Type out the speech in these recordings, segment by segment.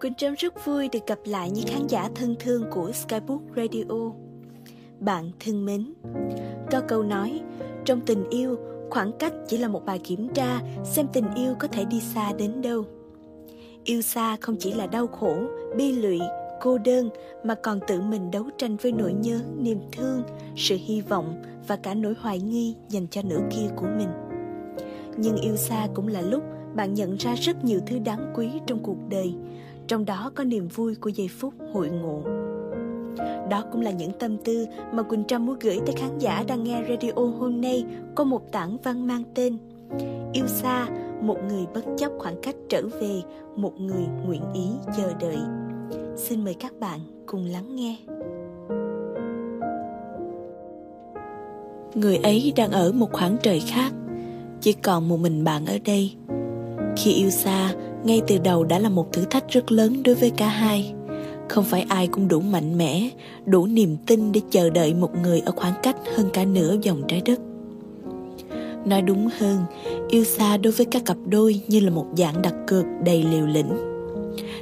Quỳnh Trâm rất vui được gặp lại những khán giả thân thương của Skybook Radio. Bạn thân mến, có câu nói, trong tình yêu, khoảng cách chỉ là một bài kiểm tra xem tình yêu có thể đi xa đến đâu. Yêu xa không chỉ là đau khổ, bi lụy, cô đơn mà còn tự mình đấu tranh với nỗi nhớ, niềm thương, sự hy vọng và cả nỗi hoài nghi dành cho nửa kia của mình. Nhưng yêu xa cũng là lúc bạn nhận ra rất nhiều thứ đáng quý trong cuộc đời, trong đó có niềm vui của giây phút hội ngộ. Đó cũng là những tâm tư mà Quỳnh Trâm muốn gửi tới khán giả đang nghe radio hôm nay có một tảng văn mang tên Yêu xa, một người bất chấp khoảng cách trở về, một người nguyện ý chờ đợi. Xin mời các bạn cùng lắng nghe. Người ấy đang ở một khoảng trời khác, chỉ còn một mình bạn ở đây. Khi yêu xa, ngay từ đầu đã là một thử thách rất lớn đối với cả hai. Không phải ai cũng đủ mạnh mẽ, đủ niềm tin để chờ đợi một người ở khoảng cách hơn cả nửa vòng trái đất. Nói đúng hơn, yêu xa đối với các cặp đôi như là một dạng đặt cược đầy liều lĩnh.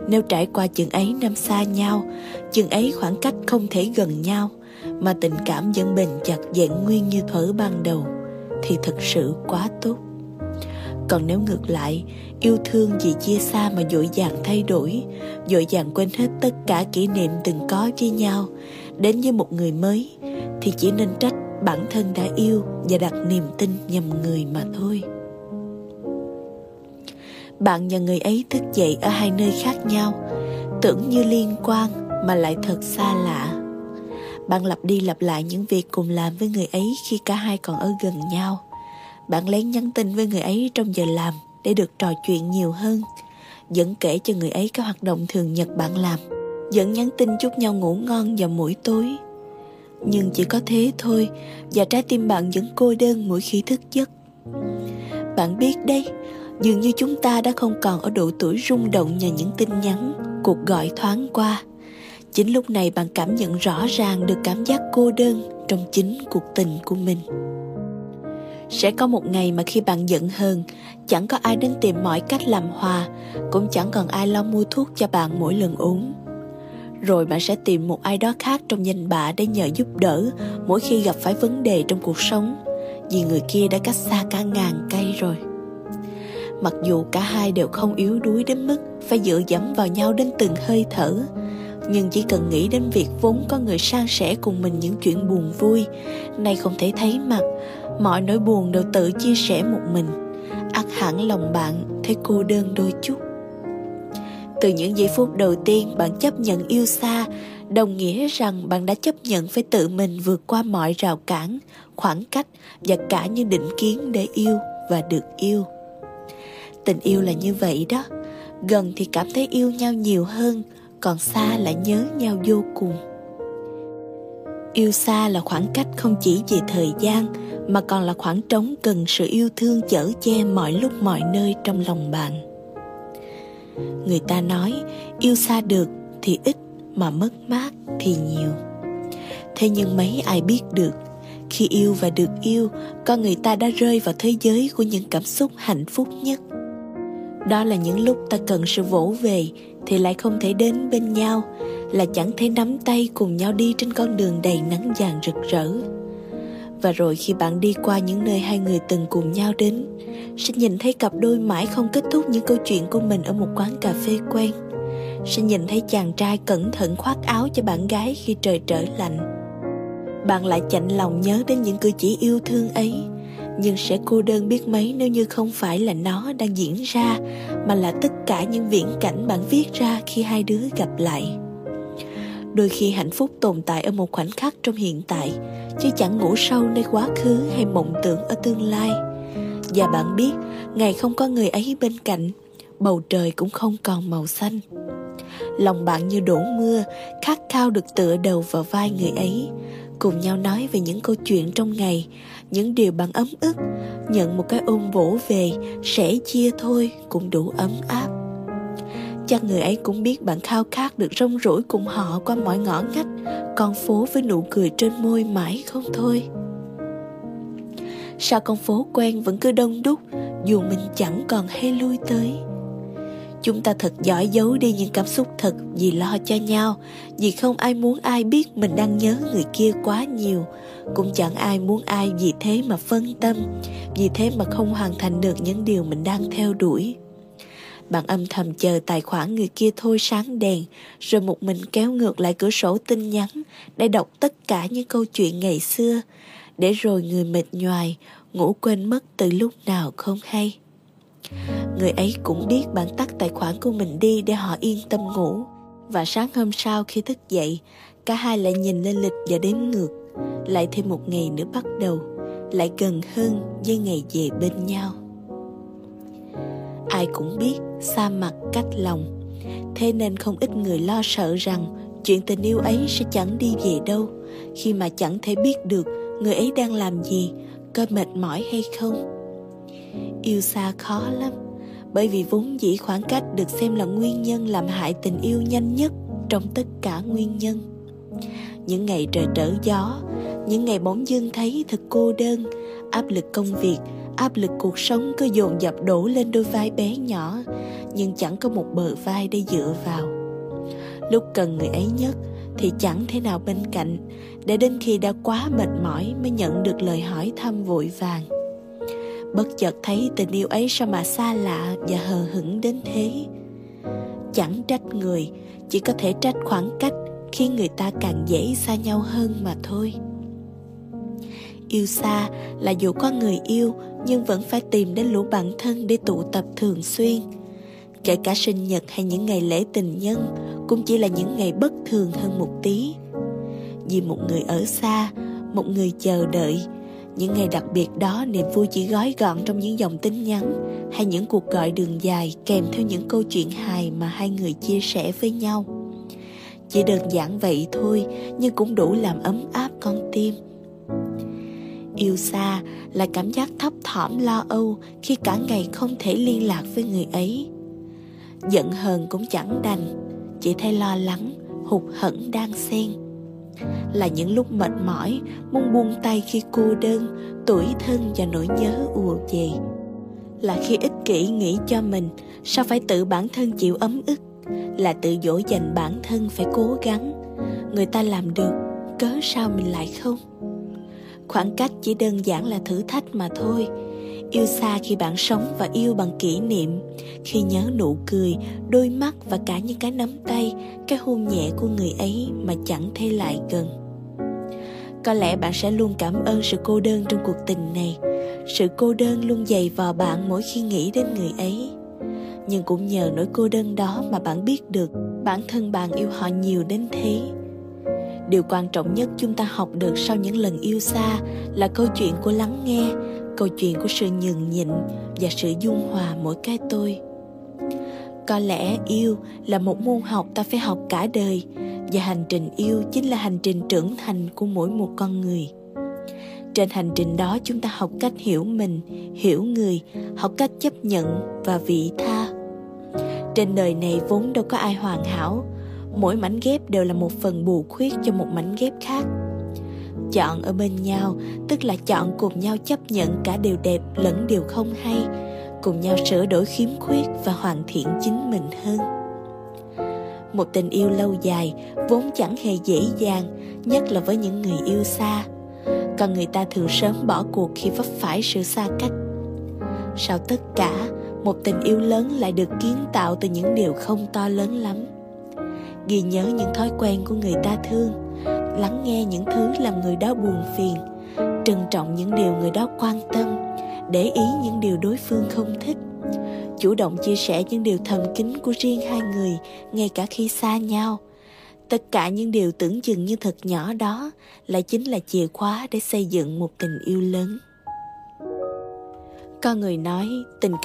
Nếu trải qua chừng ấy năm xa nhau, chừng ấy khoảng cách không thể gần nhau, mà tình cảm vẫn bền chặt vẹn nguyên như thuở ban đầu, thì thật sự quá tốt còn nếu ngược lại, yêu thương vì chia xa mà dội dàng thay đổi, dội dàng quên hết tất cả kỷ niệm từng có với nhau, đến với một người mới, thì chỉ nên trách bản thân đã yêu và đặt niềm tin nhầm người mà thôi. Bạn và người ấy thức dậy ở hai nơi khác nhau, tưởng như liên quan mà lại thật xa lạ. Bạn lặp đi lặp lại những việc cùng làm với người ấy khi cả hai còn ở gần nhau bạn lén nhắn tin với người ấy trong giờ làm để được trò chuyện nhiều hơn, vẫn kể cho người ấy các hoạt động thường nhật bạn làm, vẫn nhắn tin chúc nhau ngủ ngon vào mỗi tối. Nhưng chỉ có thế thôi và trái tim bạn vẫn cô đơn mỗi khi thức giấc. Bạn biết đấy, dường như chúng ta đã không còn ở độ tuổi rung động nhờ những tin nhắn, cuộc gọi thoáng qua. Chính lúc này bạn cảm nhận rõ ràng được cảm giác cô đơn trong chính cuộc tình của mình sẽ có một ngày mà khi bạn giận hơn chẳng có ai đến tìm mọi cách làm hòa, cũng chẳng còn ai lo mua thuốc cho bạn mỗi lần uống. rồi bạn sẽ tìm một ai đó khác trong danh bạ để nhờ giúp đỡ mỗi khi gặp phải vấn đề trong cuộc sống, vì người kia đã cách xa cả ngàn cây rồi mặc dù cả hai đều không yếu đuối đến mức phải dựa dẫm vào nhau đến từng hơi thở, nhưng chỉ cần nghĩ đến việc vốn có người san sẻ cùng mình những chuyện buồn vui, nay không thể thấy mặt mọi nỗi buồn đều tự chia sẻ một mình. Ắt hẳn lòng bạn thấy cô đơn đôi chút. Từ những giây phút đầu tiên bạn chấp nhận yêu xa, đồng nghĩa rằng bạn đã chấp nhận phải tự mình vượt qua mọi rào cản, khoảng cách và cả những định kiến để yêu và được yêu. Tình yêu là như vậy đó. Gần thì cảm thấy yêu nhau nhiều hơn, còn xa lại nhớ nhau vô cùng yêu xa là khoảng cách không chỉ về thời gian, mà còn là khoảng trống cần sự yêu thương chở che mọi lúc mọi nơi trong lòng bạn. Người ta nói, yêu xa được thì ít, mà mất mát thì nhiều. Thế nhưng mấy ai biết được, khi yêu và được yêu, con người ta đã rơi vào thế giới của những cảm xúc hạnh phúc nhất đó là những lúc ta cần sự vỗ về thì lại không thể đến bên nhau, là chẳng thể nắm tay cùng nhau đi trên con đường đầy nắng vàng rực rỡ. Và rồi khi bạn đi qua những nơi hai người từng cùng nhau đến, sẽ nhìn thấy cặp đôi mãi không kết thúc những câu chuyện của mình ở một quán cà phê quen. Sẽ nhìn thấy chàng trai cẩn thận khoác áo cho bạn gái khi trời trở lạnh. Bạn lại chạnh lòng nhớ đến những cử chỉ yêu thương ấy nhưng sẽ cô đơn biết mấy nếu như không phải là nó đang diễn ra, mà là tất cả những viễn cảnh bạn viết ra khi hai đứa gặp lại. Đôi khi hạnh phúc tồn tại ở một khoảnh khắc trong hiện tại, chứ chẳng ngủ sâu nơi quá khứ hay mộng tưởng ở tương lai. Và bạn biết, ngày không có người ấy bên cạnh, bầu trời cũng không còn màu xanh lòng bạn như đổ mưa, khát khao được tựa đầu vào vai người ấy. Cùng nhau nói về những câu chuyện trong ngày, những điều bạn ấm ức, nhận một cái ôm vỗ về, sẻ chia thôi cũng đủ ấm áp. Chắc người ấy cũng biết bạn khao khát được rong rủi cùng họ qua mọi ngõ ngách, con phố với nụ cười trên môi mãi không thôi. Sao con phố quen vẫn cứ đông đúc, dù mình chẳng còn hay lui tới? Chúng ta thật giỏi giấu đi những cảm xúc thật vì lo cho nhau. Vì không ai muốn ai biết mình đang nhớ người kia quá nhiều. Cũng chẳng ai muốn ai vì thế mà phân tâm, vì thế mà không hoàn thành được những điều mình đang theo đuổi. Bạn âm thầm chờ tài khoản người kia thôi sáng đèn, rồi một mình kéo ngược lại cửa sổ tin nhắn để đọc tất cả những câu chuyện ngày xưa. Để rồi người mệt nhoài, ngủ quên mất từ lúc nào không hay người ấy cũng biết bạn tắt tài khoản của mình đi để họ yên tâm ngủ. Và sáng hôm sau khi thức dậy, cả hai lại nhìn lên lịch và đếm ngược. Lại thêm một ngày nữa bắt đầu, lại gần hơn với ngày về bên nhau. Ai cũng biết xa mặt cách lòng. Thế nên không ít người lo sợ rằng chuyện tình yêu ấy sẽ chẳng đi về đâu. Khi mà chẳng thể biết được người ấy đang làm gì, có mệt mỏi hay không yêu xa khó lắm, bởi vì vốn dĩ khoảng cách được xem là nguyên nhân làm hại tình yêu nhanh nhất trong tất cả nguyên nhân. Những ngày trời trở gió, những ngày bỗng dưng thấy thật cô đơn, áp lực công việc, áp lực cuộc sống cứ dồn dập đổ lên đôi vai bé nhỏ, nhưng chẳng có một bờ vai để dựa vào. Lúc cần người ấy nhất thì chẳng thể nào bên cạnh, để đến khi đã quá mệt mỏi mới nhận được lời hỏi thăm vội vàng bất chợt thấy tình yêu ấy sao mà xa lạ và hờ hững đến thế? Chẳng trách người, chỉ có thể trách khoảng cách khiến người ta càng dễ xa nhau hơn mà thôi. Yêu xa là dù có người yêu, nhưng vẫn phải tìm đến lũ bạn thân để tụ tập thường xuyên. Kể cả sinh nhật hay những ngày lễ tình nhân, cũng chỉ là những ngày bất thường hơn một tí. Vì một người ở xa, một người chờ đợi những ngày đặc biệt đó, niềm vui chỉ gói gọn trong những dòng tin nhắn hay những cuộc gọi đường dài kèm theo những câu chuyện hài mà hai người chia sẻ với nhau. Chỉ đơn giản vậy thôi, nhưng cũng đủ làm ấm áp con tim. Yêu xa là cảm giác thấp thỏm lo âu khi cả ngày không thể liên lạc với người ấy. Giận hờn cũng chẳng đành, chỉ thấy lo lắng, hụt hẫng đang xen là những lúc mệt mỏi, muốn buông tay khi cô đơn tuổi thân và nỗi nhớ ùa về. Là khi ích kỷ nghĩ cho mình, sao phải tự bản thân chịu ấm ức? Là tự dỗ dành bản thân phải cố gắng. Người ta làm được, cớ sao mình lại không? Khoảng cách chỉ đơn giản là thử thách mà thôi yêu xa khi bạn sống và yêu bằng kỷ niệm. Khi nhớ nụ cười, đôi mắt và cả những cái nắm tay, cái hôn nhẹ của người ấy mà chẳng thể lại gần. Có lẽ bạn sẽ luôn cảm ơn sự cô đơn trong cuộc tình này. Sự cô đơn luôn dày vò bạn mỗi khi nghĩ đến người ấy. Nhưng cũng nhờ nỗi cô đơn đó mà bạn biết được bản thân bạn yêu họ nhiều đến thế. Điều quan trọng nhất chúng ta học được sau những lần yêu xa là câu chuyện của lắng nghe câu chuyện của sự nhường nhịn và sự dung hòa mỗi cái tôi. Có lẽ yêu là một môn học ta phải học cả đời, và hành trình yêu chính là hành trình trưởng thành của mỗi một con người. Trên hành trình đó chúng ta học cách hiểu mình, hiểu người, học cách chấp nhận và vị tha. Trên đời này vốn đâu có ai hoàn hảo, mỗi mảnh ghép đều là một phần bù khuyết cho một mảnh ghép khác chọn ở bên nhau, tức là chọn cùng nhau chấp nhận cả điều đẹp lẫn điều không hay, cùng nhau sửa đổi khiếm khuyết và hoàn thiện chính mình hơn. Một tình yêu lâu dài vốn chẳng hề dễ dàng, nhất là với những người yêu xa. Còn người ta thường sớm bỏ cuộc khi vấp phải sự xa cách. Sau tất cả, một tình yêu lớn lại được kiến tạo từ những điều không to lớn lắm. Ghi nhớ những thói quen của người ta thương lắng nghe những thứ làm người đó buồn phiền, trân trọng những điều người đó quan tâm, để ý những điều đối phương không thích. Chủ động chia sẻ những điều thầm kín của riêng hai người, ngay cả khi xa nhau. Tất cả những điều tưởng chừng như thật nhỏ đó lại chính là chìa khóa để xây dựng một tình yêu lớn. Có người nói, tình cảm